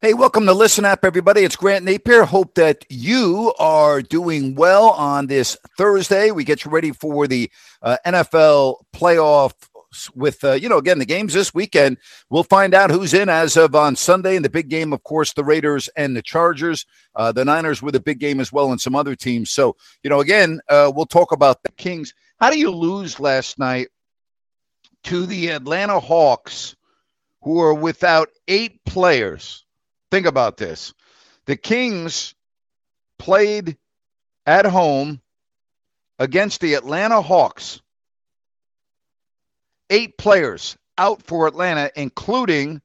Hey, welcome to Listen Up, everybody. It's Grant Napier. Hope that you are doing well on this Thursday. We get you ready for the uh, NFL playoff with, uh, you know, again, the games this weekend. We'll find out who's in as of on Sunday. And the big game, of course, the Raiders and the Chargers. Uh, the Niners with a big game as well, and some other teams. So, you know, again, uh, we'll talk about the Kings. How do you lose last night to the Atlanta Hawks, who are without eight players? Think about this. The Kings played at home against the Atlanta Hawks. Eight players out for Atlanta, including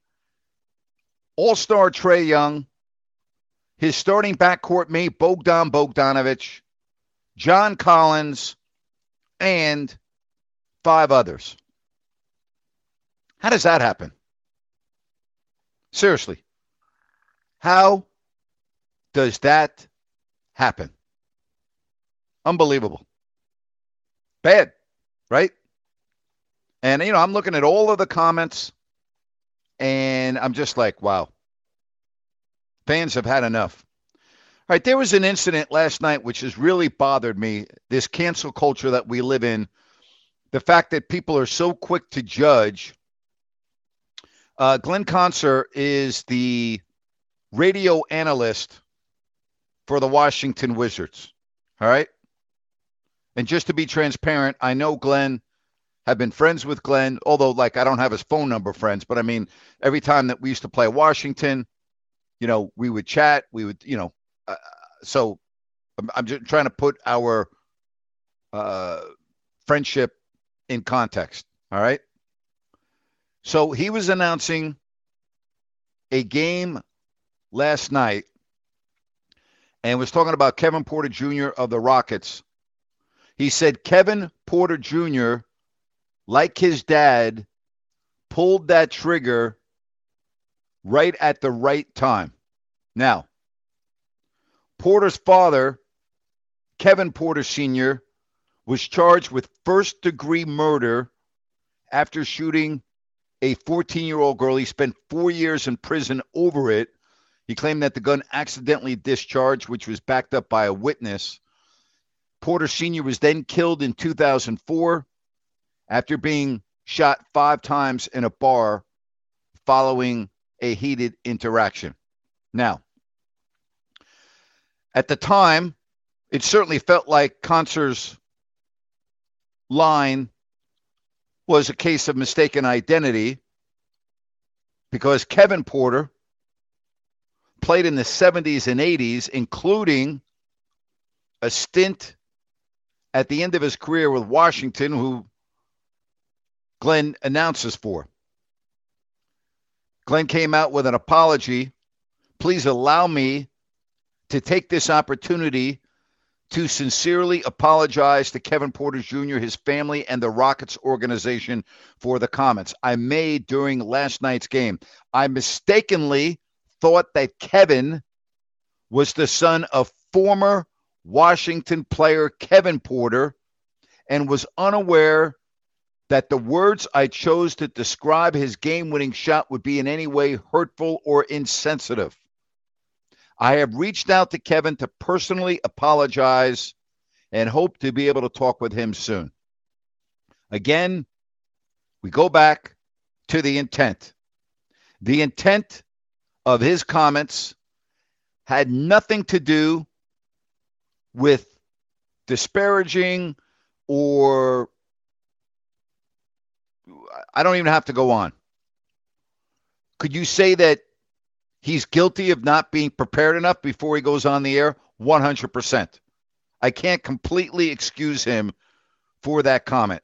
All Star Trae Young, his starting backcourt mate Bogdan Bogdanovich, John Collins, and five others. How does that happen? Seriously. How does that happen? Unbelievable. Bad, right? And, you know, I'm looking at all of the comments and I'm just like, wow. Fans have had enough. All right, there was an incident last night which has really bothered me this cancel culture that we live in. The fact that people are so quick to judge. Uh, Glenn Consor is the radio analyst for the Washington Wizards. All right. And just to be transparent, I know Glenn, have been friends with Glenn, although, like, I don't have his phone number, friends, but I mean, every time that we used to play Washington, you know, we would chat, we would, you know, uh, so I'm, I'm just trying to put our uh, friendship in context. All right. So he was announcing a game last night and was talking about Kevin Porter Jr. of the Rockets. He said Kevin Porter Jr., like his dad, pulled that trigger right at the right time. Now, Porter's father, Kevin Porter Sr., was charged with first degree murder after shooting a 14 year old girl. He spent four years in prison over it. He claimed that the gun accidentally discharged, which was backed up by a witness. Porter Sr. was then killed in 2004 after being shot five times in a bar following a heated interaction. Now, at the time, it certainly felt like Consor's line was a case of mistaken identity because Kevin Porter played in the 70s and 80s, including a stint at the end of his career with Washington, who Glenn announces for. Glenn came out with an apology. Please allow me to take this opportunity to sincerely apologize to Kevin Porter Jr., his family, and the Rockets organization for the comments I made during last night's game. I mistakenly thought that Kevin was the son of former Washington player Kevin Porter and was unaware that the words I chose to describe his game winning shot would be in any way hurtful or insensitive. I have reached out to Kevin to personally apologize and hope to be able to talk with him soon. Again, we go back to the intent. The intent of his comments had nothing to do with disparaging or I don't even have to go on. Could you say that he's guilty of not being prepared enough before he goes on the air? 100%. I can't completely excuse him for that comment.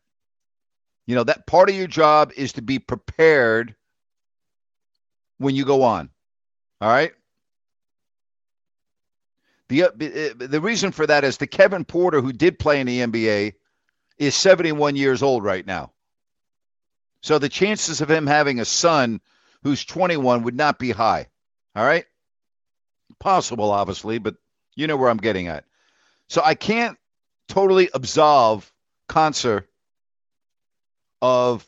You know, that part of your job is to be prepared when you go on. All right? The, uh, the reason for that is the Kevin Porter, who did play in the NBA, is 71 years old right now. So the chances of him having a son who's 21 would not be high. All right? Possible, obviously, but you know where I'm getting at. So I can't totally absolve Consor of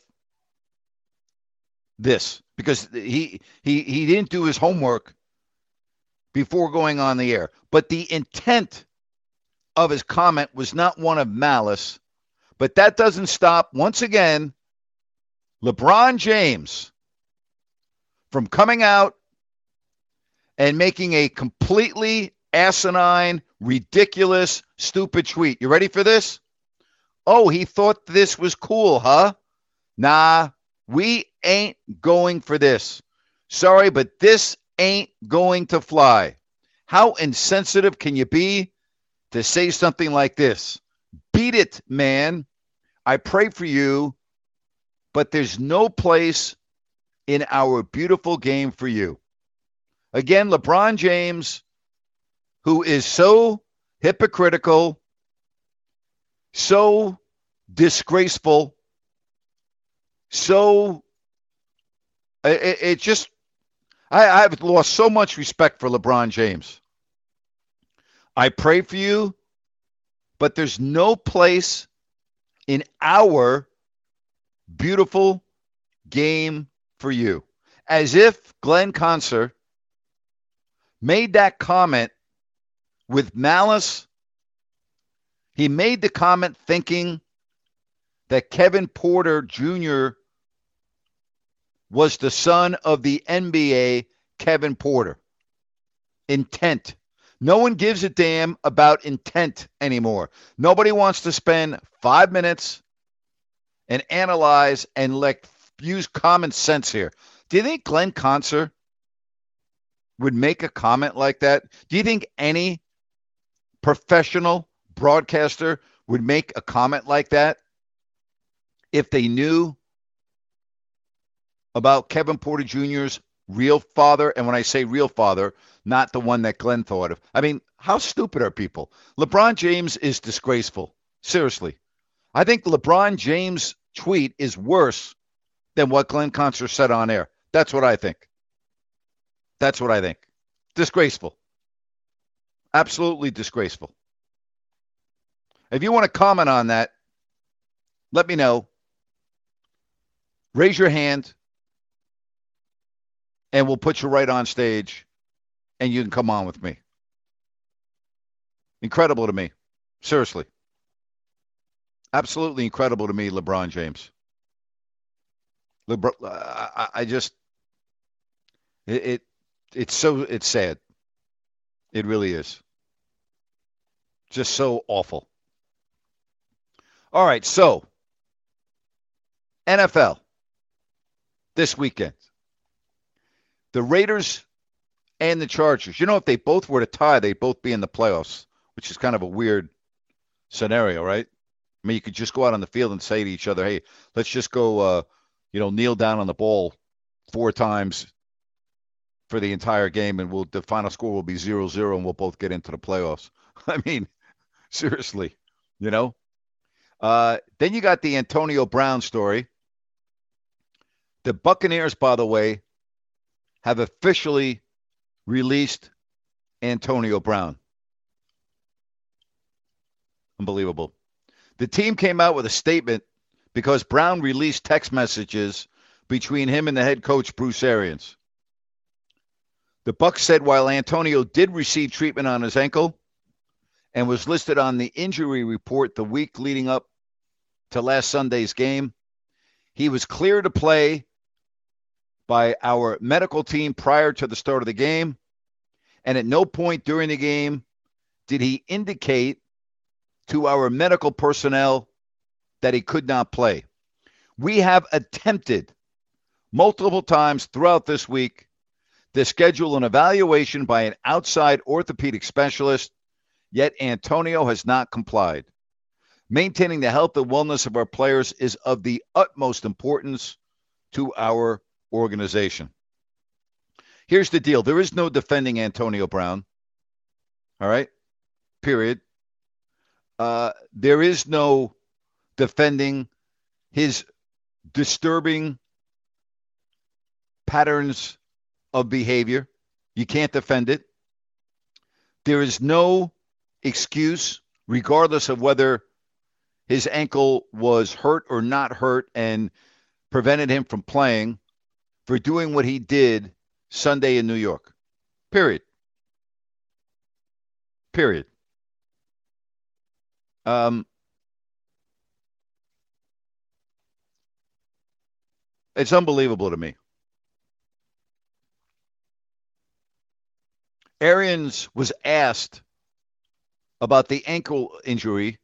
this because he he he didn't do his homework before going on the air. But the intent of his comment was not one of malice. But that doesn't stop once again LeBron James from coming out and making a completely asinine, ridiculous, stupid tweet. You ready for this? Oh, he thought this was cool, huh? Nah, we ain't going for this. Sorry, but this ain't going to fly. How insensitive can you be to say something like this? Beat it, man. I pray for you, but there's no place in our beautiful game for you. Again, LeBron James, who is so hypocritical, so disgraceful, so it, it just I, I've lost so much respect for LeBron James. I pray for you, but there's no place in our beautiful game for you. As if Glenn Consor made that comment with malice. He made the comment thinking that Kevin Porter Jr. was the son of the NBA Kevin Porter. Intent. No one gives a damn about intent anymore. Nobody wants to spend five minutes and analyze and like use common sense here. Do you think Glenn Consor would make a comment like that? Do you think any professional broadcaster would make a comment like that if they knew about Kevin Porter Jr.'s real father? And when I say real father, not the one that Glenn thought of. I mean, how stupid are people? LeBron James is disgraceful. Seriously. I think LeBron James' tweet is worse than what Glenn Consor said on air. That's what I think. That's what I think. Disgraceful. Absolutely disgraceful. If you want to comment on that, let me know. Raise your hand and we'll put you right on stage and you can come on with me. Incredible to me. Seriously. Absolutely incredible to me, LeBron James. LeBron, I, I just, it, it it's so it's sad. It really is. Just so awful. All right, so NFL this weekend. The Raiders and the Chargers. You know, if they both were to tie, they'd both be in the playoffs, which is kind of a weird scenario, right? I mean, you could just go out on the field and say to each other, "Hey, let's just go, uh, you know, kneel down on the ball four times for the entire game, and we'll the final score will be zero zero, and we'll both get into the playoffs. I mean, seriously, you know. Uh, then you got the Antonio Brown story. The Buccaneers, by the way, have officially released Antonio Brown. Unbelievable. The team came out with a statement because Brown released text messages between him and the head coach Bruce Arians. The Bucs said while Antonio did receive treatment on his ankle and was listed on the injury report the week leading up to last Sunday's game, he was clear to play by our medical team prior to the start of the game. And at no point during the game did he indicate to our medical personnel that he could not play. We have attempted multiple times throughout this week to schedule an evaluation by an outside orthopedic specialist, yet Antonio has not complied. Maintaining the health and wellness of our players is of the utmost importance to our organization. Here's the deal there is no defending Antonio Brown. All right? Period. Uh, there is no defending his disturbing patterns of behavior. You can't defend it. There is no excuse, regardless of whether his ankle was hurt or not hurt and prevented him from playing, for doing what he did Sunday in New York. Period. Period. Um, it's unbelievable to me. Arians was asked about the ankle injury,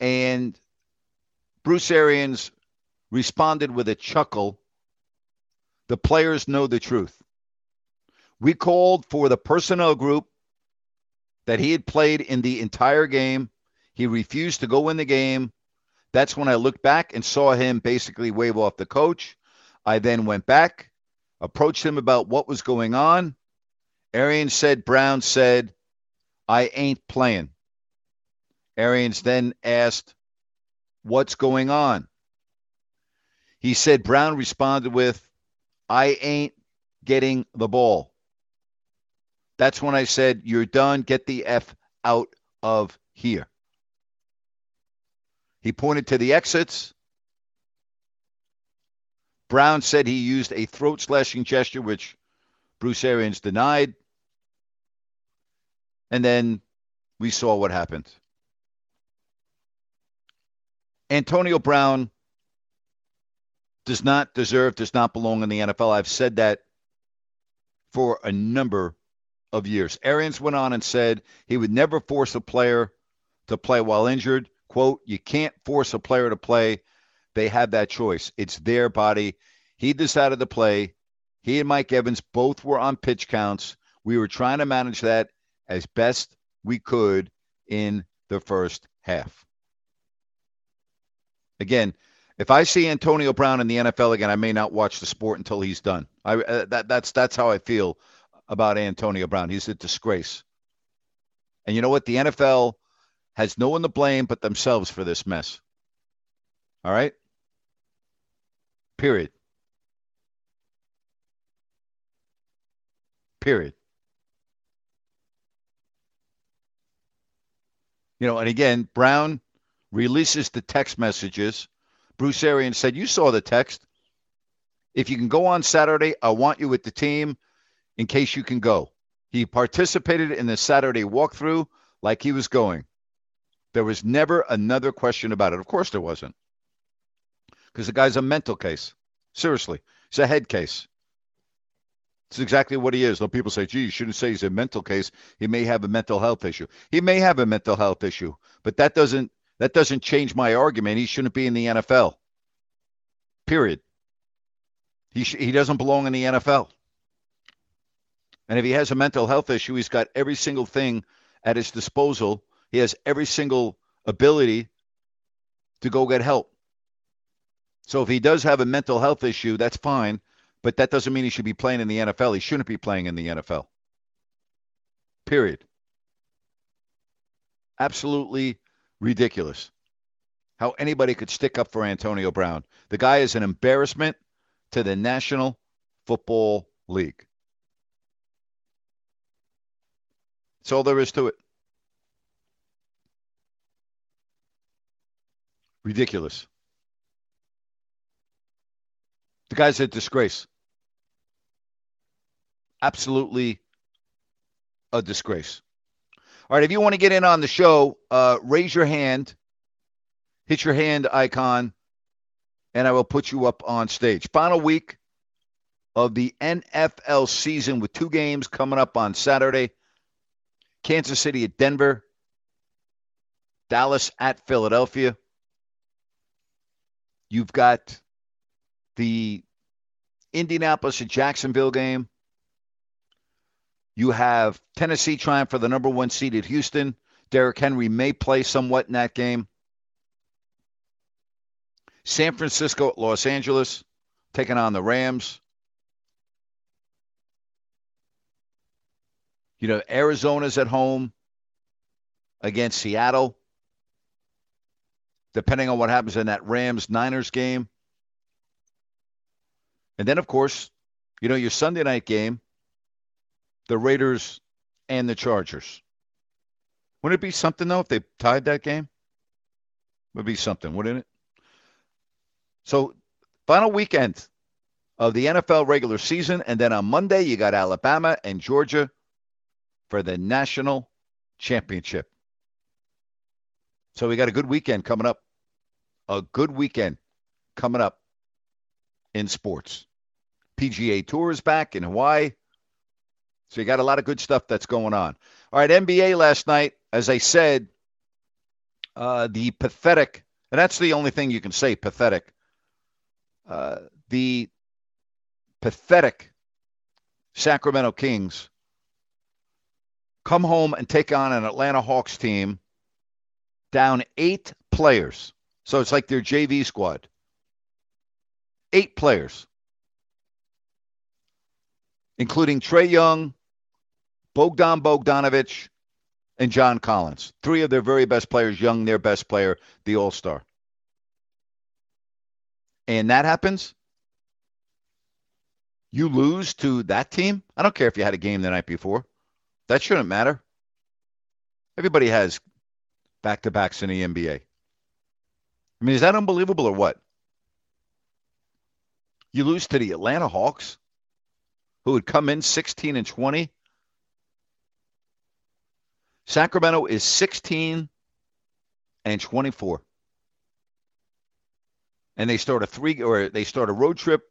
and Bruce Arians responded with a chuckle. The players know the truth. We called for the personnel group that he had played in the entire game. He refused to go in the game. That's when I looked back and saw him basically wave off the coach. I then went back approached him about what was going on. Arians said, Brown said, I ain't playing. Arians then asked, What's going on? He said, Brown responded with, I ain't getting the ball. That's when I said, You're done. Get the F out of here. He pointed to the exits. Brown said he used a throat slashing gesture, which Bruce Arians denied. And then we saw what happened. Antonio Brown does not deserve, does not belong in the NFL. I've said that for a number of years. Arians went on and said he would never force a player to play while injured. Quote, you can't force a player to play they have that choice. It's their body. He decided to play. He and Mike Evans both were on pitch counts. We were trying to manage that as best we could in the first half. Again, if I see Antonio Brown in the NFL again, I may not watch the sport until he's done. I uh, that that's that's how I feel about Antonio Brown. He's a disgrace. And you know what? The NFL has no one to blame but themselves for this mess. All right? Period. Period. You know, and again, Brown releases the text messages. Bruce Arians said, You saw the text. If you can go on Saturday, I want you with the team in case you can go. He participated in the Saturday walkthrough like he was going. There was never another question about it. Of course, there wasn't because the guy's a mental case. Seriously, it's a head case. It's exactly what he is. Though people say, gee, you shouldn't say he's a mental case. He may have a mental health issue. He may have a mental health issue, but that doesn't that doesn't change my argument. He shouldn't be in the NFL. Period. He sh- he doesn't belong in the NFL. And if he has a mental health issue, he's got every single thing at his disposal. He has every single ability to go get help. So if he does have a mental health issue, that's fine, but that doesn't mean he should be playing in the NFL. He shouldn't be playing in the NFL. Period. Absolutely ridiculous. How anybody could stick up for Antonio Brown. The guy is an embarrassment to the National Football League. That's all there is to it. Ridiculous. The guy's a disgrace. Absolutely a disgrace. All right, if you want to get in on the show, uh, raise your hand, hit your hand icon, and I will put you up on stage. Final week of the NFL season with two games coming up on Saturday Kansas City at Denver, Dallas at Philadelphia. You've got the Indianapolis at Jacksonville game. You have Tennessee trying for the number one seed at Houston. Derrick Henry may play somewhat in that game. San Francisco at Los Angeles, taking on the Rams. You know, Arizona's at home against Seattle. Depending on what happens in that Rams Niners game. And then, of course, you know, your Sunday night game, the Raiders and the Chargers. Wouldn't it be something, though, if they tied that game? Would be something, wouldn't it? So, final weekend of the NFL regular season. And then on Monday, you got Alabama and Georgia for the national championship. So, we got a good weekend coming up. A good weekend coming up in sports. PGA Tour is back in Hawaii. So you got a lot of good stuff that's going on. All right, NBA last night, as I said, uh, the pathetic, and that's the only thing you can say, pathetic. Uh, the pathetic Sacramento Kings come home and take on an Atlanta Hawks team down eight players. So it's like their JV squad. Eight players, including Trae Young, Bogdan Bogdanovich, and John Collins. Three of their very best players, Young, their best player, the All Star. And that happens. You lose to that team. I don't care if you had a game the night before. That shouldn't matter. Everybody has back to backs in the NBA. I mean, is that unbelievable or what? You lose to the Atlanta Hawks, who would come in 16 and 20. Sacramento is 16 and 24. And they start a three or they start a road trip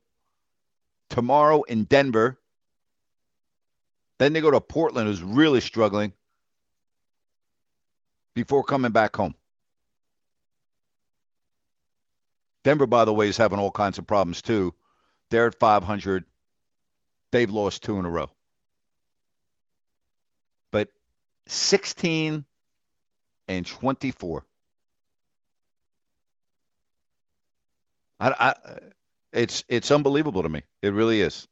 tomorrow in Denver. Then they go to Portland, who's really struggling, before coming back home. Denver, by the way, is having all kinds of problems too. They're at 500. They've lost two in a row. But 16 and 24. I, I, it's it's unbelievable to me. It really is.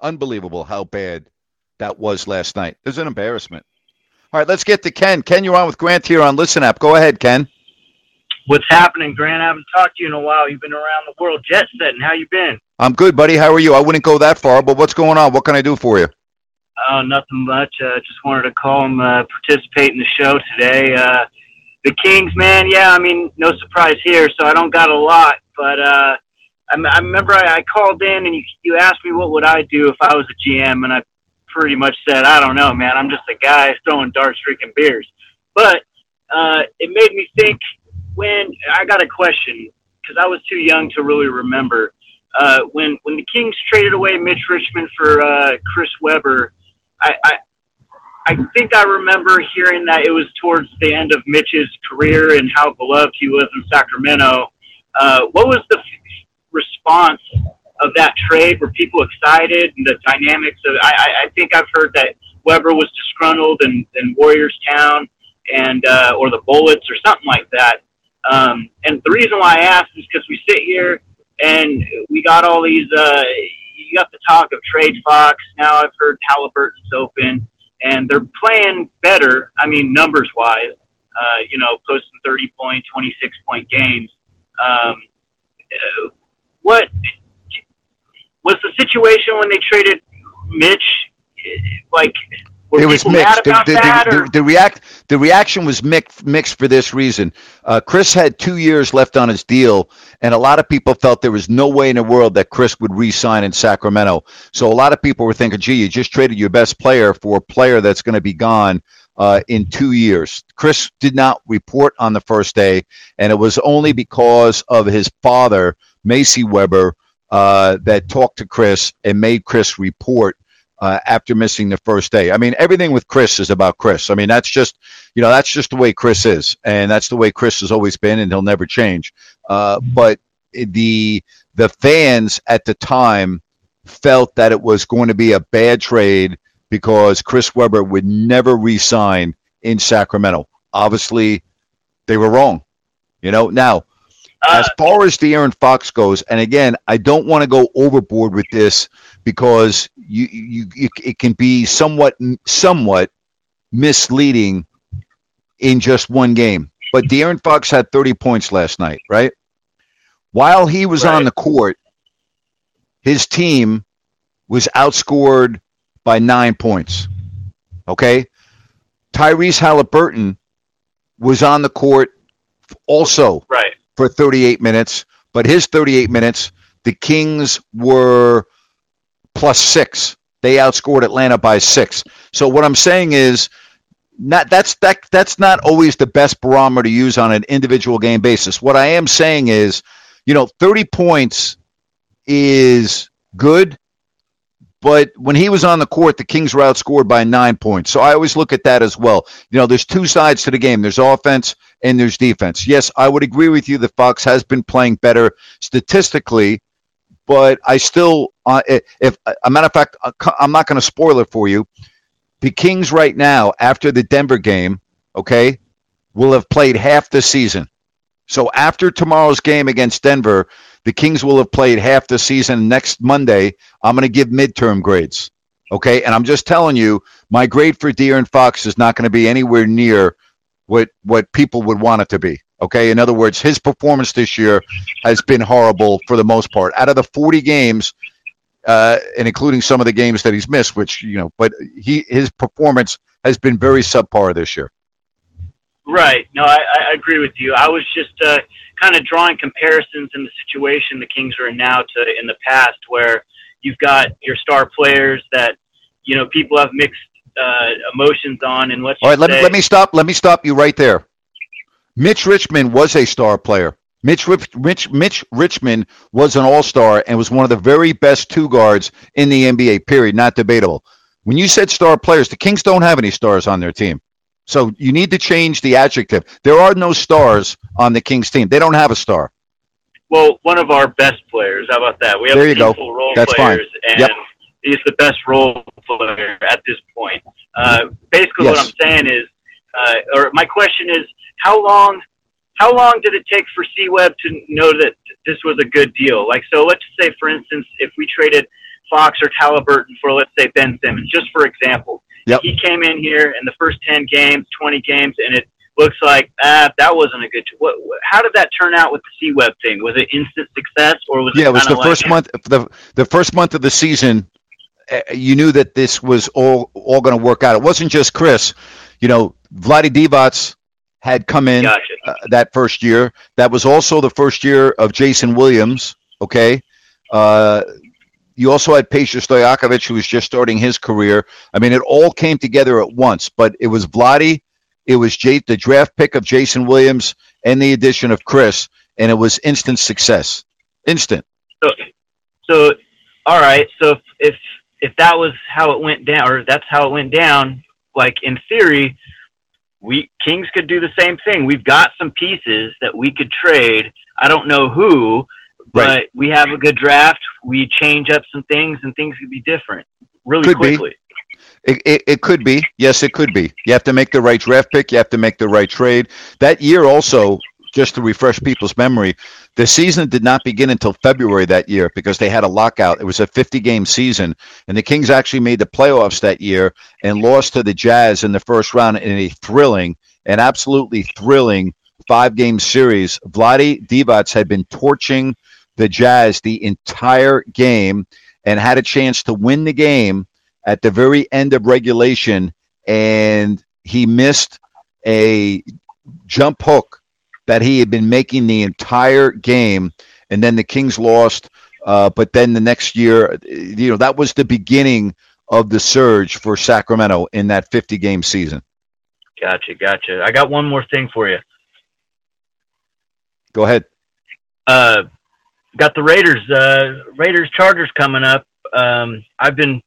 Unbelievable how bad that was last night. It's an embarrassment. All right, let's get to Ken. Ken, you're on with Grant here on Listen Up. Go ahead, Ken. What's happening, Grant? I haven't talked to you in a while. You've been around the world jet setting. How you been? I'm good, buddy. How are you? I wouldn't go that far, but what's going on? What can I do for you? Oh, nothing much. Uh, just wanted to call and uh, participate in the show today. Uh, the Kings, man. Yeah, I mean, no surprise here. So I don't got a lot, but uh, I, I remember I, I called in and you you asked me what would I do if I was a GM, and I pretty much said I don't know, man. I'm just a guy throwing darts, drinking beers. But uh, it made me think when I got a question because I was too young to really remember. Uh, when when the Kings traded away Mitch Richmond for uh, Chris Webber, I, I I think I remember hearing that it was towards the end of Mitch's career and how beloved he was in Sacramento. Uh, what was the f- response of that trade? Were people excited and the dynamics of? I, I, think I've heard that Webber was disgruntled in, in Warriors Town and uh, or the Bullets or something like that. Um, and the reason why I asked is because we sit here and we got all these. Uh, you got the talk of trade Fox. Now I've heard Halliburton's open, and they're playing better. I mean, numbers wise, uh, you know, posting thirty point, twenty six point games. Um, uh, what was the situation when they traded Mitch? Like, were it was mixed. The, the, the, react the reaction was mixed mixed for this reason. Uh, Chris had two years left on his deal, and a lot of people felt there was no way in the world that Chris would re-sign in Sacramento. So a lot of people were thinking, "Gee, you just traded your best player for a player that's going to be gone uh, in two years. Chris did not report on the first day, and it was only because of his father, Mayce Webber, uh, that talked to Chris and made Chris report uh, after missing the first day. I mean, everything with Chris is about Chris. I mean, that's just, you know, that's just the way Chris is, and that's the way Chris has always been, and he'll never change. Uh, but the the fans at the time felt that it was going to be a bad trade because Chris Webber would never re-sign in Sacramento. Obviously, they were wrong. You know, now as far as De'Aaron Fox goes, and again, I don't want to go overboard with this because you, you, you it can be somewhat somewhat misleading in just one game. But De'Aaron Fox had 30 points last night, right? While he was Right. on the court, his team was outscored by nine points. Okay? Tyrese Halliburton was on the court also Right. for 38 minutes, but his 38 minutes, the Kings were plus six. They outscored Atlanta by six. So what I'm saying is, not that's that that's not always the best barometer to use on an individual game basis. What I am saying is, you know, 30 points is good, but when he was on the court, the Kings were outscored by nine points. So I always look at that as well. You know, there's two sides to the game. There's offense and there's defense. Yes, I would agree with you that Fox has been playing better statistically, but I still, uh, if a matter of fact, uh, I'm not going to spoil it for you. The Kings right now, after the Denver game, okay, will have played half the season. So after tomorrow's game against Denver, the Kings will have played half the season. Next Monday, I'm going to give midterm grades. Okay, and I'm just telling you, my grade for De'Aaron Fox is not going to be anywhere near what what people would want it to be. Okay, in other words, his performance this year has been horrible for the most part. Out of the 40 games, uh, and including some of the games that he's missed, which you know, but he his performance has been very subpar this year. Right. No, I, I agree with you. I was just uh, kind of drawing comparisons in the situation the Kings are in now to in the past, where you've got your star players that you know people have mixed uh, emotions on, and let's All right, let me let me stop. Let me stop you right there. Mitch Richmond was a star player. Mitch Rich, Mitch, Mitch Richmond was an all-star and was one of the very best two guards in the NBA. Period. Not debatable. When you said star players, the Kings don't have any stars on their team. So you need to change the adjective. There are no stars on the Kings team. They don't have a star. Well, one of our best players. How about that? We have There you go. role That's fine. players, and Yep. he's the best role player at this point. Uh, basically, what I'm saying is, uh, or my question is, how long, how long did it take for C Webb to know that this was a good deal? Like, so let's say, for instance, if we traded Fox or Halliburton for, let's say, Ben Simmons, just for example, Yep. he came in here in the first 10 games, 20 games, and it looks like ah, that wasn't a good. What, what, how did that turn out with the C Webb thing? Was it instant success, or was Yeah, it was the first like, month. The the first month of the season, uh, you knew that this was all all going to work out. It wasn't just Chris. You know, Vlade Divac had come in Gotcha. uh, that first year. That was also the first year of Jason Williams. Okay. Uh, you also had Peja Stojakovic, who was just starting his career. I mean, it all came together at once, but it was Vlade, it was J- the draft pick of Jason Williams, and the addition of Chris, and it was instant success. Instant. So, so, all right. So if, if if that was how it went down, or that's how it went down, like in theory, we Kings could do the same thing. We've got some pieces that we could trade. I don't know who, but Right. we have a good draft. We change up some things, and things could be different really Could be. quickly. It, it, it could be. Yes, it could be. You have to make the right draft pick. You have to make the right trade. That year also, just to refresh people's memory, the season did not begin until February that year because they had a lockout. It was a 50 game season, and the Kings actually made the playoffs that year and lost to the Jazz in the first round in a thrilling and absolutely thrilling five game series. Vlade Divac had been torching the Jazz the entire game and had a chance to win the game at the very end of regulation, and he missed a jump hook that he had been making the entire game, and then the Kings lost. Uh, but then the next year, you know, that was the beginning of the surge for Sacramento in that 50 game season. Gotcha, gotcha. I got one more thing for you. Go ahead. Uh, got the Raiders, uh, Raiders Chargers coming up. Um, I've been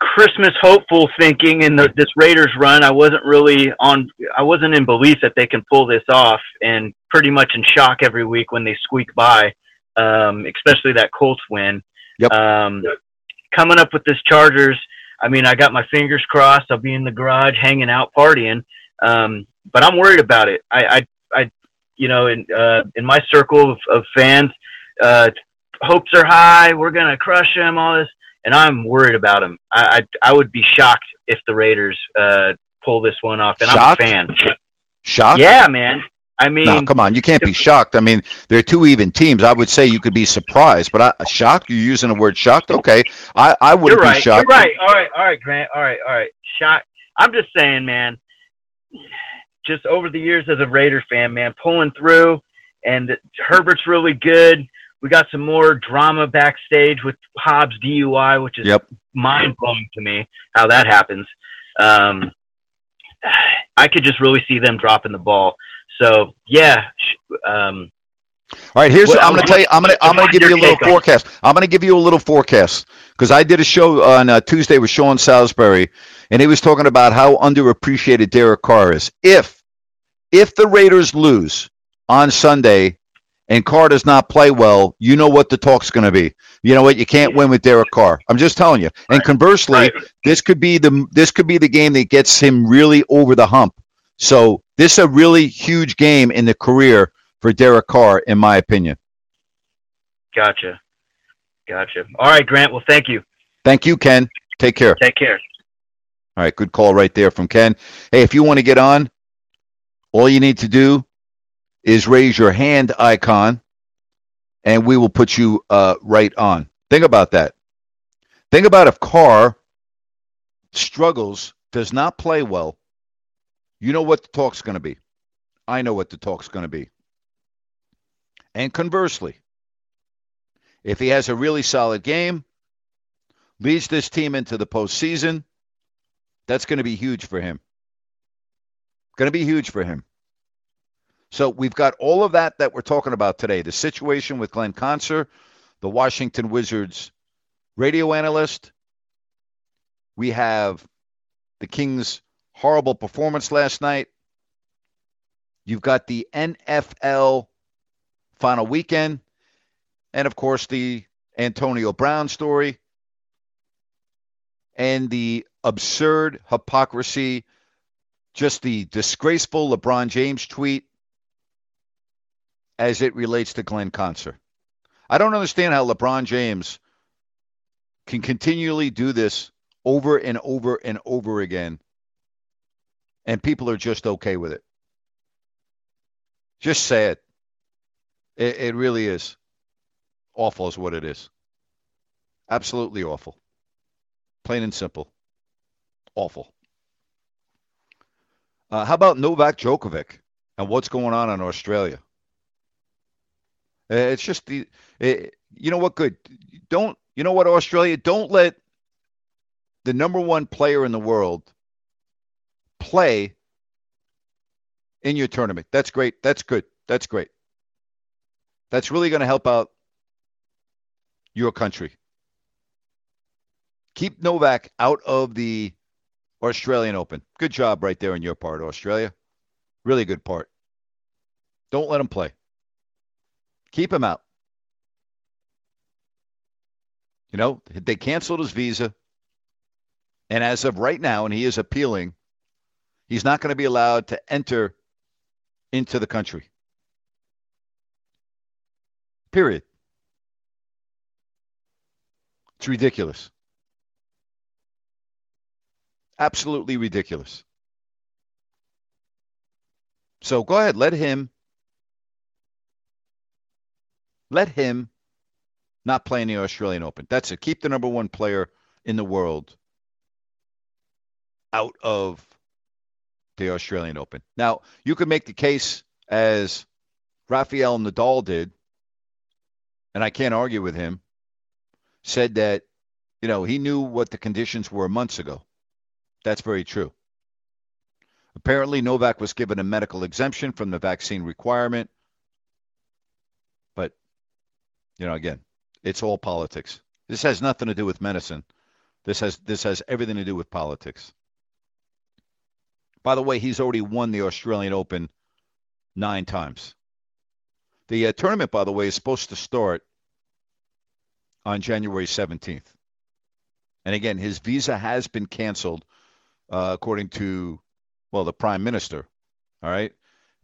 Christmas hopeful thinking in the, this Raiders run. I wasn't really on, I wasn't in belief that they can pull this off and pretty much in shock every week when they squeak by, um, especially that Colts win. Yep. Um, coming up with this Chargers, I mean, I got my fingers crossed. I'll be in the garage hanging out partying. Um, but I'm worried about it. I, I, I you know, in, uh, in my circle of, of fans, uh, hopes are high. We're going to crush them, all this. And I'm worried about him. I, I, I would be shocked if the Raiders, uh, pull this one off. And Shocked? I'm a fan. Shocked? Yeah, man. I mean, No, come on. You can't be shocked. I mean, they're two even teams. I would say you could be surprised, but I, shocked? You're using the word shocked? Okay. I, I wouldn't right. be shocked. You're right. All right. All right, Grant. All right. All right. Shot. I'm just saying, man. Just over the years as a Raider fan, man, pulling through, and Herbert's really good. We got some more drama backstage with Hobbs DUI, which is Yep. mind blowing to me how that happens. Um, I could just really see them dropping the ball. So yeah, um, All right, here's Well, I'm going to tell you. I'm going to I'm going to give you a little take on it? forecast. I'm going to give you a little forecast because I did a show on uh, Tuesday with Sean Salisbury, and he was talking about how underappreciated Derek Carr is. If if the Raiders lose on Sunday and Carr does not play well, you know what the talk's going to be. You know what? You can't win with Derek Carr. I'm just telling you. And Right. conversely, Right. this could be the this could be the game that gets him really over the hump. So this is a really huge game in the career for Derek Carr, in my opinion. gotcha, gotcha. All right, Grant. Well, thank you. Thank you, Ken. Take care. Take care. All right, good call right there from Ken. Hey, if you want to get on, all you need to do is raise your hand icon, and we will put you uh, right on. Think about that. Think about if Carr struggles, does not play well. You know what the talk's going to be. I know what the talk's going to be. And conversely, if he has a really solid game, leads this team into the postseason, that's going to be huge for him. Going to be huge for him. So we've got all of that that we're talking about today. The situation with Glenn Consor, the Washington Wizards radio analyst. We have the Kings' horrible performance last night. You've got the NFL final weekend. And of course, the Antonio Brown story and the absurd hypocrisy, just the disgraceful LeBron James tweet as it relates to Glenn Consor. I don't understand how LeBron James can continually do this over and over and over again, and people are just okay with it. Just sad. It, it really is. Awful is what it is. Absolutely awful. Plain and simple. Awful. Uh, how about Novak Djokovic and what's going on in Australia? Uh, It's just the, it, you know what? Good. Don't, you know what, Australia? Don't let the number one player in the world play in your tournament. That's great. That's good. That's great. That's really going to help out your country. Keep Novak out of the Australian Open. Good job right there on your part, Australia. Really good part. Don't let him play. Keep him out. You know, they canceled his visa. And as of right now, and he is appealing, he's not going to be allowed to enter into the country. Period. It's ridiculous. Absolutely ridiculous. So go ahead, let him let him not play in the Australian Open. That's it. Keep the number one player in the world out of the Australian Open. Now, you could make the case as Rafael Nadal did, and I can't argue with him, said that, you know, he knew what the conditions were months ago. That's very true. Apparently, Novak was given a medical exemption from the vaccine requirement. But, you know, again, it's all politics. This has nothing to do with medicine. This has this has everything to do with politics. By the way, he's already won the Australian Open nine times. The uh, tournament, by the way, is supposed to start on January 17th. And again, his visa has been canceled, uh, according to, well, the prime minister. All right.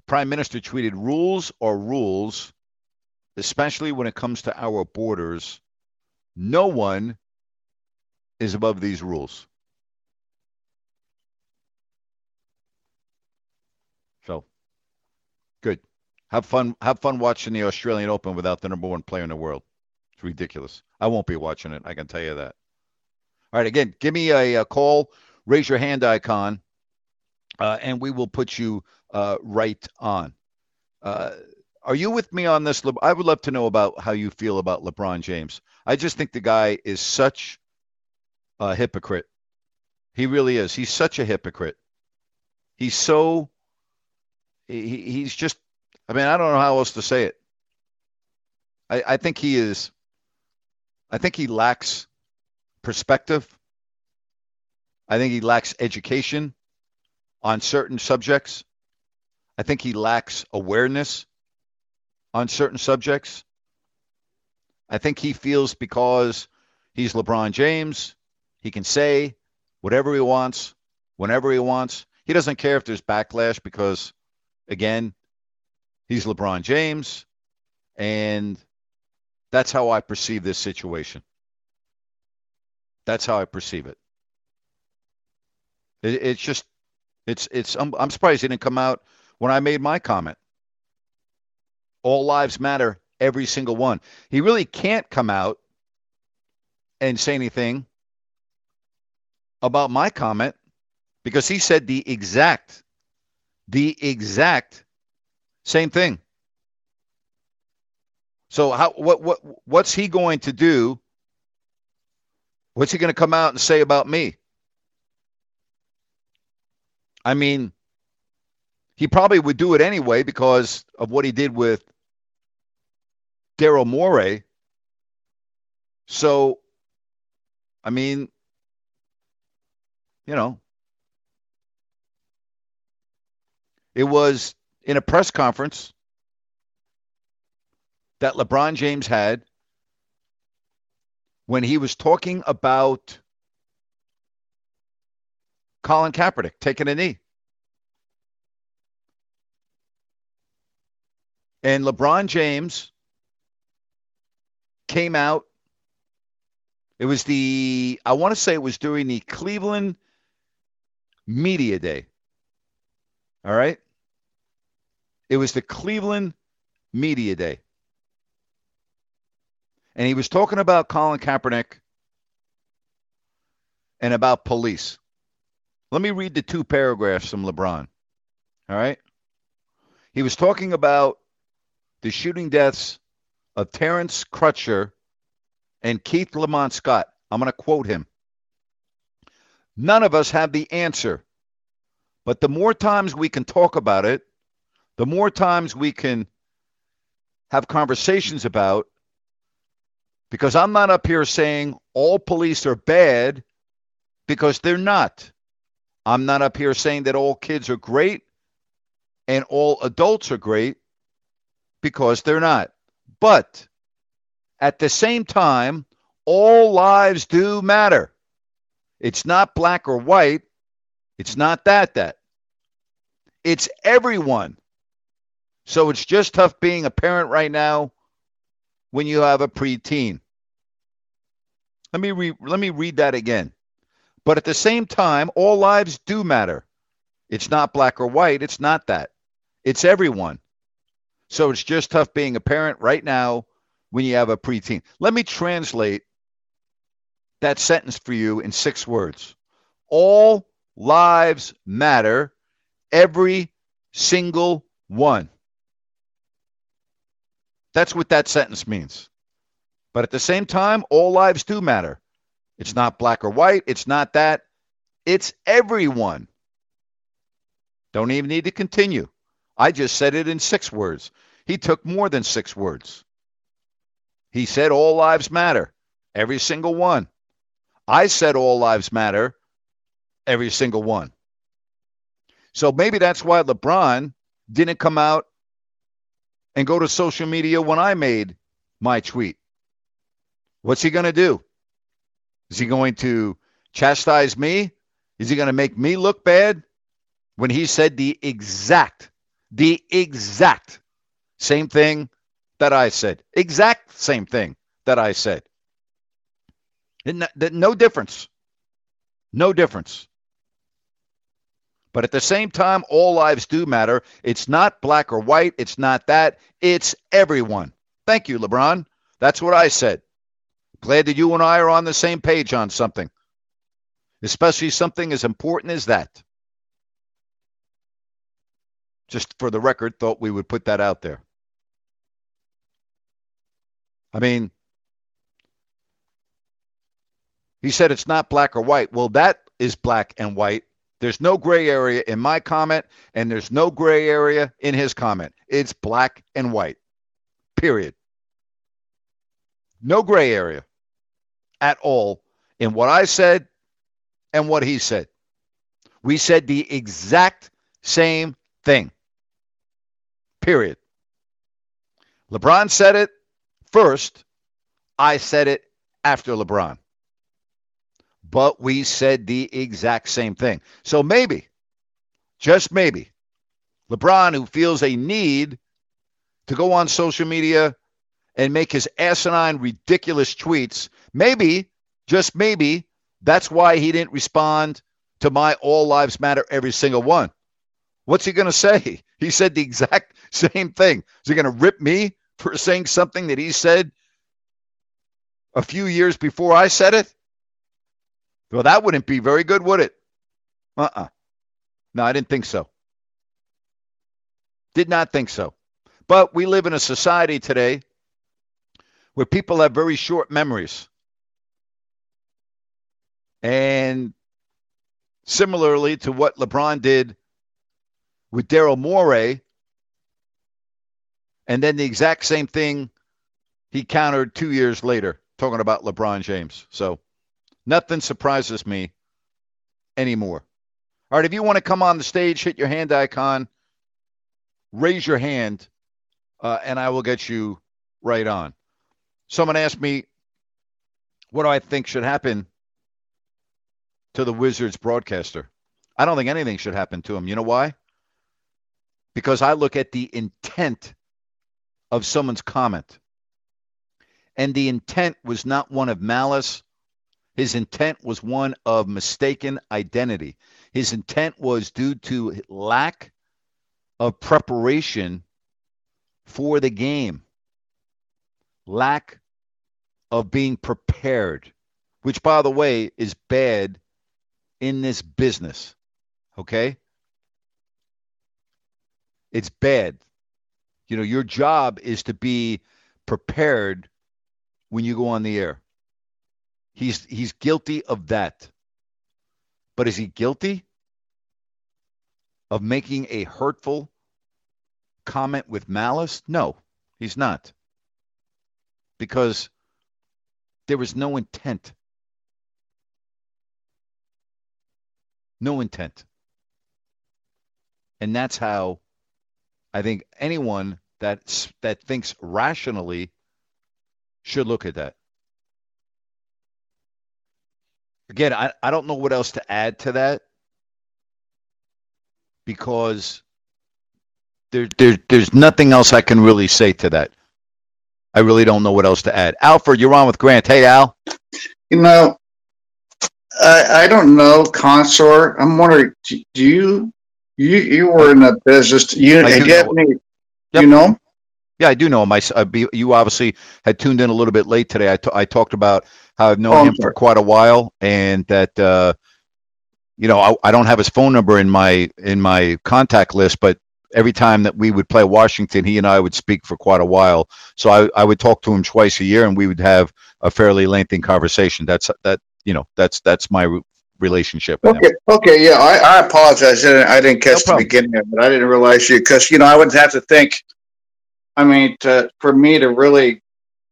Prime minister tweeted rules are rules, especially when it comes to our borders. No one is above these rules. So, good. Have fun. Have fun watching the Australian Open without the number one player in the world. It's ridiculous. I won't be watching it. I can tell you that. All right. Again, give me a, a call. Raise your hand icon, uh, and we will put you uh, right on. Uh, are you with me on this? I would love to know about how you feel about LeBron James. I just think the guy is such a hypocrite. He really is. He's such a hypocrite. He's so. He, he's just. I mean, I don't know how else to say it. I, I think he is. I think he lacks perspective. I think he lacks education on certain subjects. I think he lacks awareness on certain subjects. I think he feels because he's LeBron James, he can say whatever he wants, whenever he wants. He doesn't care if there's backlash because, again, he's LeBron James. And that's how I perceive this situation. That's how I perceive it. it it's just, it's, it's, I'm, I'm surprised he didn't come out when I made my comment. All lives matter, every single one. He really can't come out and say anything about my comment because he said the exact, the exact same thing. So how what what what's he going to do? What's he going to come out and say about me? I mean, he probably would do it anyway because of what he did with Daryl Morey. So, I mean, you know, it was in a press conference that LeBron James had when he was talking about Colin Kaepernick taking a knee. And LeBron James came out. It was the, I want to say it was during the Cleveland Media Day. All right. It was the Cleveland Media Day. And he was talking about Colin Kaepernick and about police. Let me read the two paragraphs from LeBron. All right. He was talking about the shooting deaths of Terrence Crutcher and Keith Lamont Scott. I'm going to quote him. None of us have the answer. But the more times we can talk about it, the more times we can have conversations about, because I'm not up here saying all police are bad because they're not. I'm not up here saying that all kids are great and all adults are great because they're not. But at the same time, all lives do matter. It's not black or white. It's not that, that. It's everyone. So it's just tough being a parent right now when you have a preteen. Let me re- let me read that again. But at the same time, all lives do matter. It's not black or white. It's not that. It's everyone. So it's just tough being a parent right now when you have a preteen. Let me translate that sentence for you in six words. All lives matter, every single one. That's what that sentence means. But at the same time, all lives do matter. It's not black or white. It's not that. It's everyone. Don't even need to continue. I just said it in six words. He took more than six words. He said all lives matter, every single one. I said all lives matter, every single one. So maybe that's why LeBron didn't come out and go to social media when I made my tweet. What's he going to do? Is he going to chastise me? Is he going to make me look bad when he said the exact, the exact same thing that I said? Exact same thing that I said. No difference. No difference. But at the same time, all lives do matter. It's not black or white. It's not that. It's everyone. Thank you, LeBron. That's what I said. Glad that you and I are on the same page on something, especially something as important as that. Just for the record, thought we would put that out there. I mean, he said it's not black or white. Well, that is black and white. There's no gray area in my comment, and there's no gray area in his comment. It's black and white, period. No gray area at all in what I said and what he said. We said the exact same thing, period. LeBron said it first. I said it after LeBron but we said the exact same thing. So maybe, just maybe, LeBron, who feels a need to go on social media and make his asinine, ridiculous tweets, maybe, just maybe, that's why he didn't respond to my All Lives Matter every single one. What's he going to say? He said the exact same thing. Is he going to rip me for saying something that he said a few years before I said it? Well, that wouldn't be very good, would it? Uh uh No, I didn't think so. Did not think so. But we live in a society today where people have very short memories. And similarly to what LeBron did with Daryl Morey, and then the exact same thing he countered two years later, talking about LeBron James. So Nothing surprises me anymore. All right, if you want to come on the stage, hit your hand icon, raise your hand, uh, and I will get you right on. Someone asked me, what do I think should happen to the Wizards broadcaster? I don't think anything should happen to him. You know why? Because I look at the intent of someone's comment. And the intent was not one of malice his intent was one of mistaken identity. His intent was due to lack of preparation for the game, lack of being prepared, which, by the way, is bad in this business. Okay? It's bad. You know, your job is to be prepared when you go on the air. He's he's guilty of that. But is he guilty of making a hurtful comment with malice? No, he's not. Because there was no intent. No intent. And that's how I think anyone that that thinks rationally should look at that again, I, I don't know what else to add to that because there, there, there's nothing else I can really say to that. I really don't know what else to add. Alfred, you're on with Grant. Hey, Al. You know, I, I don't know, Consor. I'm wondering, do you you you were in a business? You, I do you, know. Yep. you know? Yeah, I do know him. I, be, you obviously had tuned in a little bit late today. I, t- I talked about how I've known Oh, I'm him for quite a while, and that uh, you know I, I don't have his phone number in my in my contact list, but every time that we would play Washington, he and I would speak for quite a while. So I, I would talk to him twice a year, and we would have a fairly lengthy conversation. That's that you know that's that's my relationship with him. Okay, okay, yeah, I, I apologize. I didn't, I didn't No catch the problem. beginning of it. I didn't realize you because you know I would have to think. I mean, to, for me to really,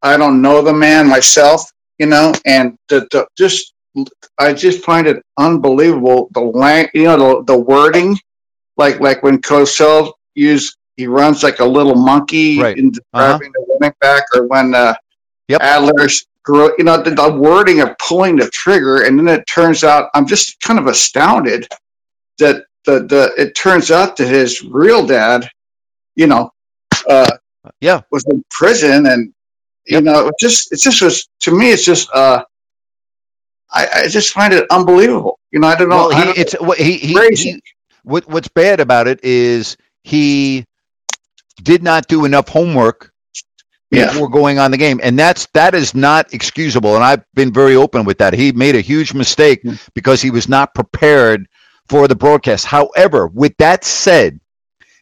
I don't know the man myself, you know, and to, to just, I just find it unbelievable the lang, you know, the, the wording, like like when Cosell used, he runs like a little monkey Right. in describing the running back, or when uh, Yep. Adler's, you know, the, the wording of pulling the trigger, and then it turns out I'm just kind of astounded that the the it turns out that his real dad, you know, uh, Yeah. was in prison, and you Yep. know, it just it just was to me, it's just uh, I, I just find it unbelievable. You know, I don't know. Well, he, don't- it's what he, he, Crazy. he what what's bad about it is he did not do enough homework Yeah. before going on the game, and that's that is not excusable. And I've been very open with that. He made a huge mistake Mm. because he was not prepared for the broadcast. However, with that said,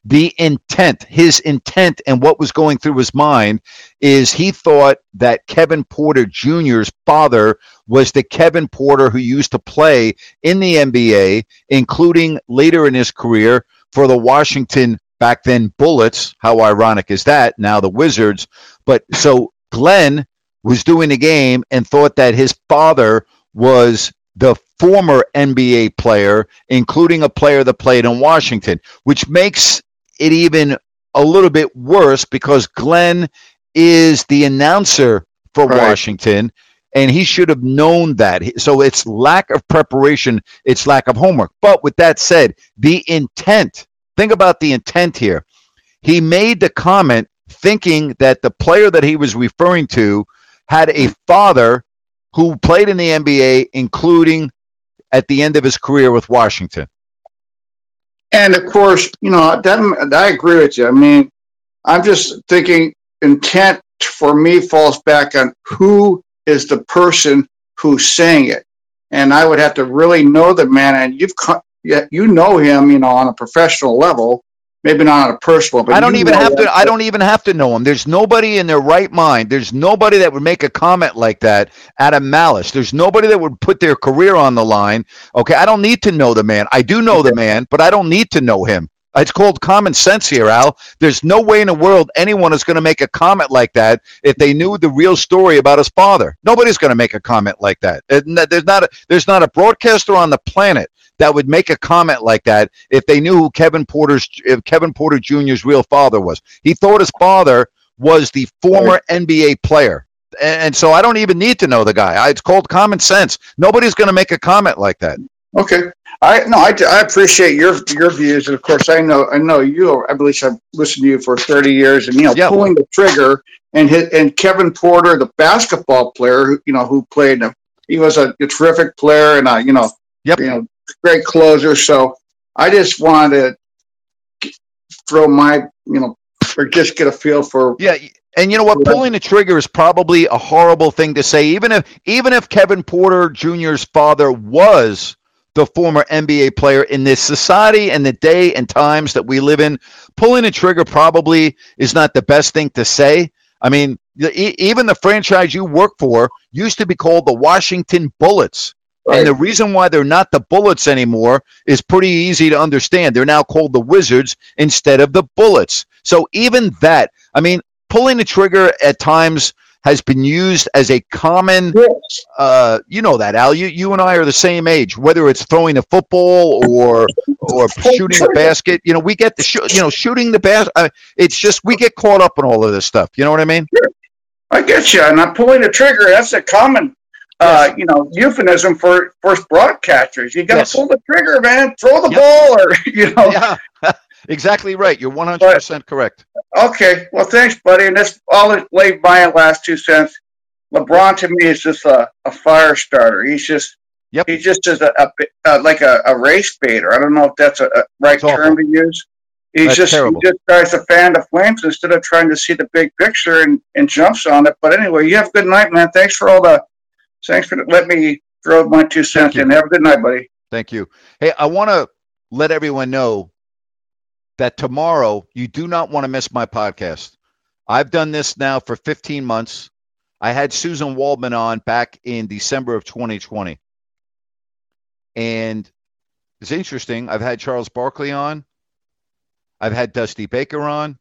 the intent, his intent, and what was going through his mind is he thought that Kevin Porter Jr.'s father was the Kevin Porter who used to play in the NBA, including later in his career for the Washington back then Bullets. How ironic is that? Now the Wizards. But so Glenn was doing the game and thought that his father was the former NBA player, including a player that played in Washington, which makes it even a little bit worse because Glenn is the announcer for Right. Washington and he should have known that. So it's lack of preparation, it's lack of homework. But with that said, the intent, think about the intent here. He made the comment thinking that the player that he was referring to had a father who played in the NBA, including at the end of his career with Washington. And of course, you know, that, I agree with you. I mean, I'm just thinking intent for me falls back on who is the person who's saying it. And I would have to really know the man and you've yeah, you know him, you know, on a professional level, maybe not on a personal, but I don't even have to. I don't even have to know him. There's nobody in their right mind. There's nobody that would make a comment like that out of malice. There's nobody that would put their career on the line. Okay, I don't need to know the man. I do know the man, but I don't need to know him. It's called common sense here, Al. There's no way in the world anyone is going to make a comment like that if they knew the real story about his father. Nobody's going to make a comment like that. Uh, there's not a, there's not a broadcaster on the planet that would make a comment like that if they knew who Kevin Porter's Kevin Porter Jr.'s real father was. He thought his father was the former NBA player. And so I don't even need to know the guy. It's called common sense. Nobody's going to make a comment like that. Okay. I no, I, I appreciate your your views, and of course, I know I know you. I believe I've listened to you for thirty years, and you know, Yeah. pulling the trigger, and hit, and Kevin Porter, the basketball player, who you know, who played, uh, he was a, a terrific player, and a you know, Yep. you know, great closer. So I just wanted to throw my you know, or just get a feel for Yeah, and you know what? Pulling the trigger is probably a horrible thing to say. Even if even if Kevin Porter Jr.'s father was the former NBA player in this society and the day and times that we live in, pulling the trigger probably is not the best thing to say. I mean, the- e- even the franchise you work for used to be called the Washington Bullets. And the reason why they're not the Bullets anymore is pretty easy to understand. They're now called the Wizards instead of the Bullets. So even that, I mean, pulling the trigger at times has been used as a common uh, you know that Al. You you and I are the same age. Whether it's throwing a football or or shooting a basket, you know, we get the sh- you know shooting the basket. Uh, it's just we get caught up in all of this stuff. You know what I mean? I get you, and I'm pulling the trigger. That's a common, uh, you know, euphemism for for broadcasters. You got to Yes. pull the trigger, man. Throw the Yep. ball, or you know. Yeah, exactly right. You're 100 percent correct. Okay, well, thanks, buddy. And that's all I'll by my last two cents. LeBron to me is just a, a fire starter. He's just Yep. he just is a, a, a like a, a race baiter. I don't know if that's a, right awful. term to use. He's That's just terrible. he just tries to fan the flames instead of trying to see the big picture and, and jumps on it. But anyway, you have a good night, man. Thanks for all the thanks for let me throw my two cents in. Have a good night, buddy. Thank you. Hey, I want to let everyone know that tomorrow you do not want to miss my podcast. I've done this now for 15 months. I had Susan Waldman on back in December of 2020. And it's interesting. I've had Charles Barkley on. I've had Dusty Baker on.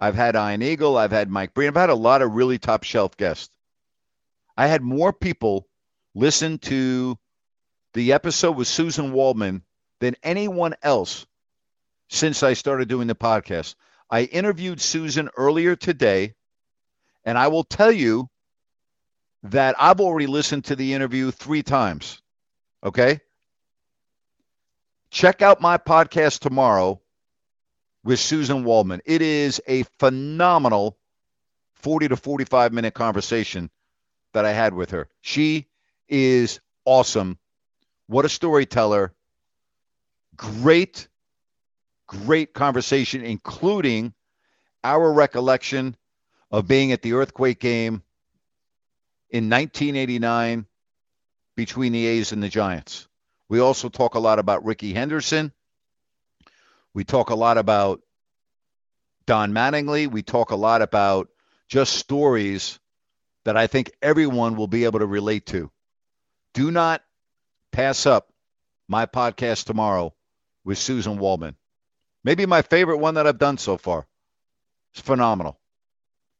I've had Ian Eagle. I've had Mike Breen. I've had a lot of really top shelf guests. I had more people listen to the episode with Susan Waldman than anyone else since I started doing the podcast. I interviewed Susan earlier today, and I will tell you that I've already listened to the interview three times. Okay? Check out my podcast tomorrow with Susan Waldman. It is a phenomenal 40 to 45 minute conversation that I had with her. She is awesome. What a storyteller. Great, great conversation, including our recollection of being at the earthquake game in 1989 between the A's and the Giants. We also talk a lot about Rickey Henderson. We talk a lot about Don Mattingly. We talk a lot about just stories that I think everyone will be able to relate to. Do not pass up my podcast tomorrow with Susan Waldman. Maybe my favorite one that I've done so far. It's phenomenal.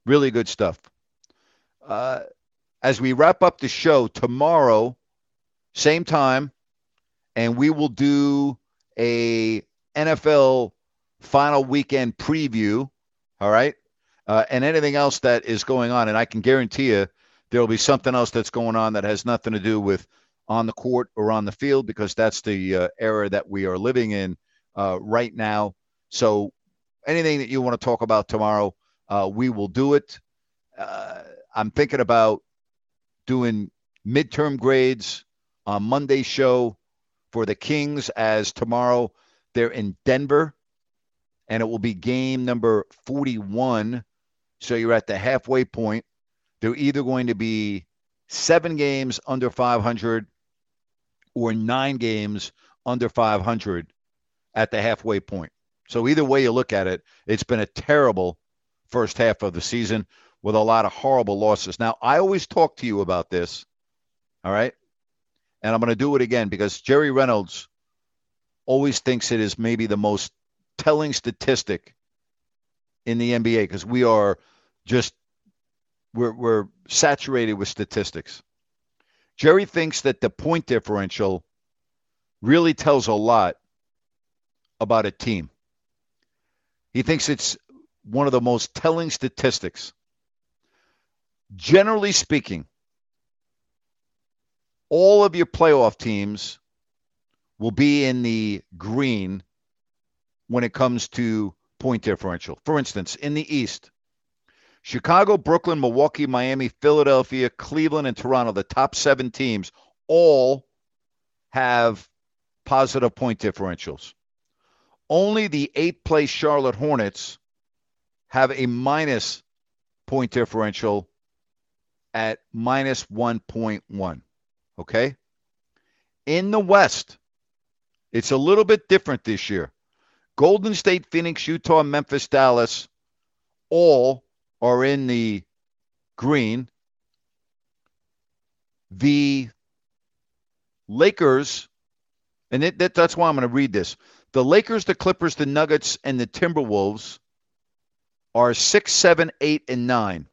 Really good stuff. Uh, as we wrap up the show tomorrow, same time, and we will do a NFL final weekend preview. All right. Uh, and anything else that is going on. And I can guarantee you there will be something else that's going on that has nothing to do with on the court or on the field because that's the uh, era that we are living in uh, right now. So anything that you want to talk about tomorrow, uh, we will do it. Uh, I'm thinking about doing midterm grades on Monday's show for the Kings as tomorrow they're in Denver and it will be game number 41. So you're at the halfway point. They're either going to be seven games under 500 or nine games under 500 at the halfway point. So either way you look at it, it's been a terrible first half of the season with a lot of horrible losses. Now, I always talk to you about this, all right? And I'm going to do it again because Jerry Reynolds always thinks it is maybe the most telling statistic in the NBA because we are just we're we're saturated with statistics. Jerry thinks that the point differential really tells a lot about a team. He thinks it's one of the most telling statistics. Generally speaking, all of your playoff teams will be in the green when it comes to point differential. For instance, in the East, Chicago, Brooklyn, Milwaukee, Miami, Philadelphia, Cleveland, and Toronto, the top seven teams, all have positive point differentials. Only the eighth place Charlotte Hornets have a minus point differential at minus 1.1. Okay? In the West, it's a little bit different this year. Golden State, Phoenix, Utah, Memphis, Dallas, all are in the green. The Lakers, and it, that, that's why I'm going to read this. The Lakers, the Clippers, the Nuggets, and the Timberwolves are six, seven, eight, and nine.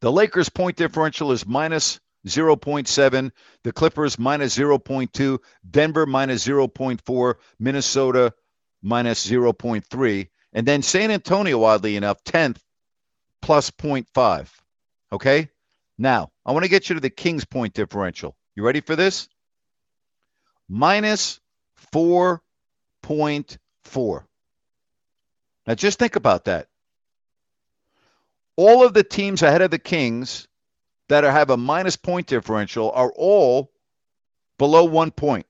The Lakers' point differential is minus 0.7. The Clippers minus 0.2. Denver minus 0.4. Minnesota minus 0.3. And then San Antonio, oddly enough, 10th plus 0.5. Okay? Now, I want to get you to the Kings point differential. You ready for this? Minus 4.4. Now, just think about that. All of the teams ahead of the Kings that are, have a minus point differential are all below one point.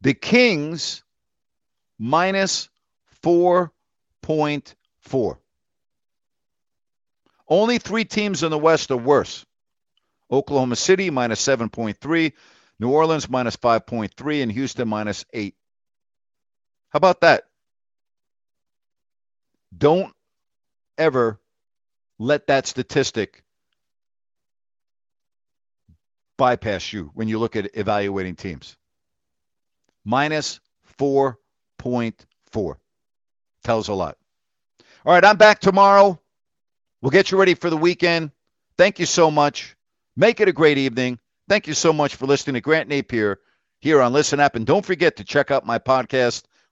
The Kings minus 4.4. Only three teams in the West are worse Oklahoma City minus 7.3, New Orleans minus 5.3, and Houston minus 8. How about that? Don't ever let that statistic bypass you when you look at evaluating teams. Minus 4.4 tells a lot. All right, I'm back tomorrow. We'll get you ready for the weekend. Thank you so much. Make it a great evening. Thank you so much for listening to Grant Napear here on Listen Up. And don't forget to check out my podcast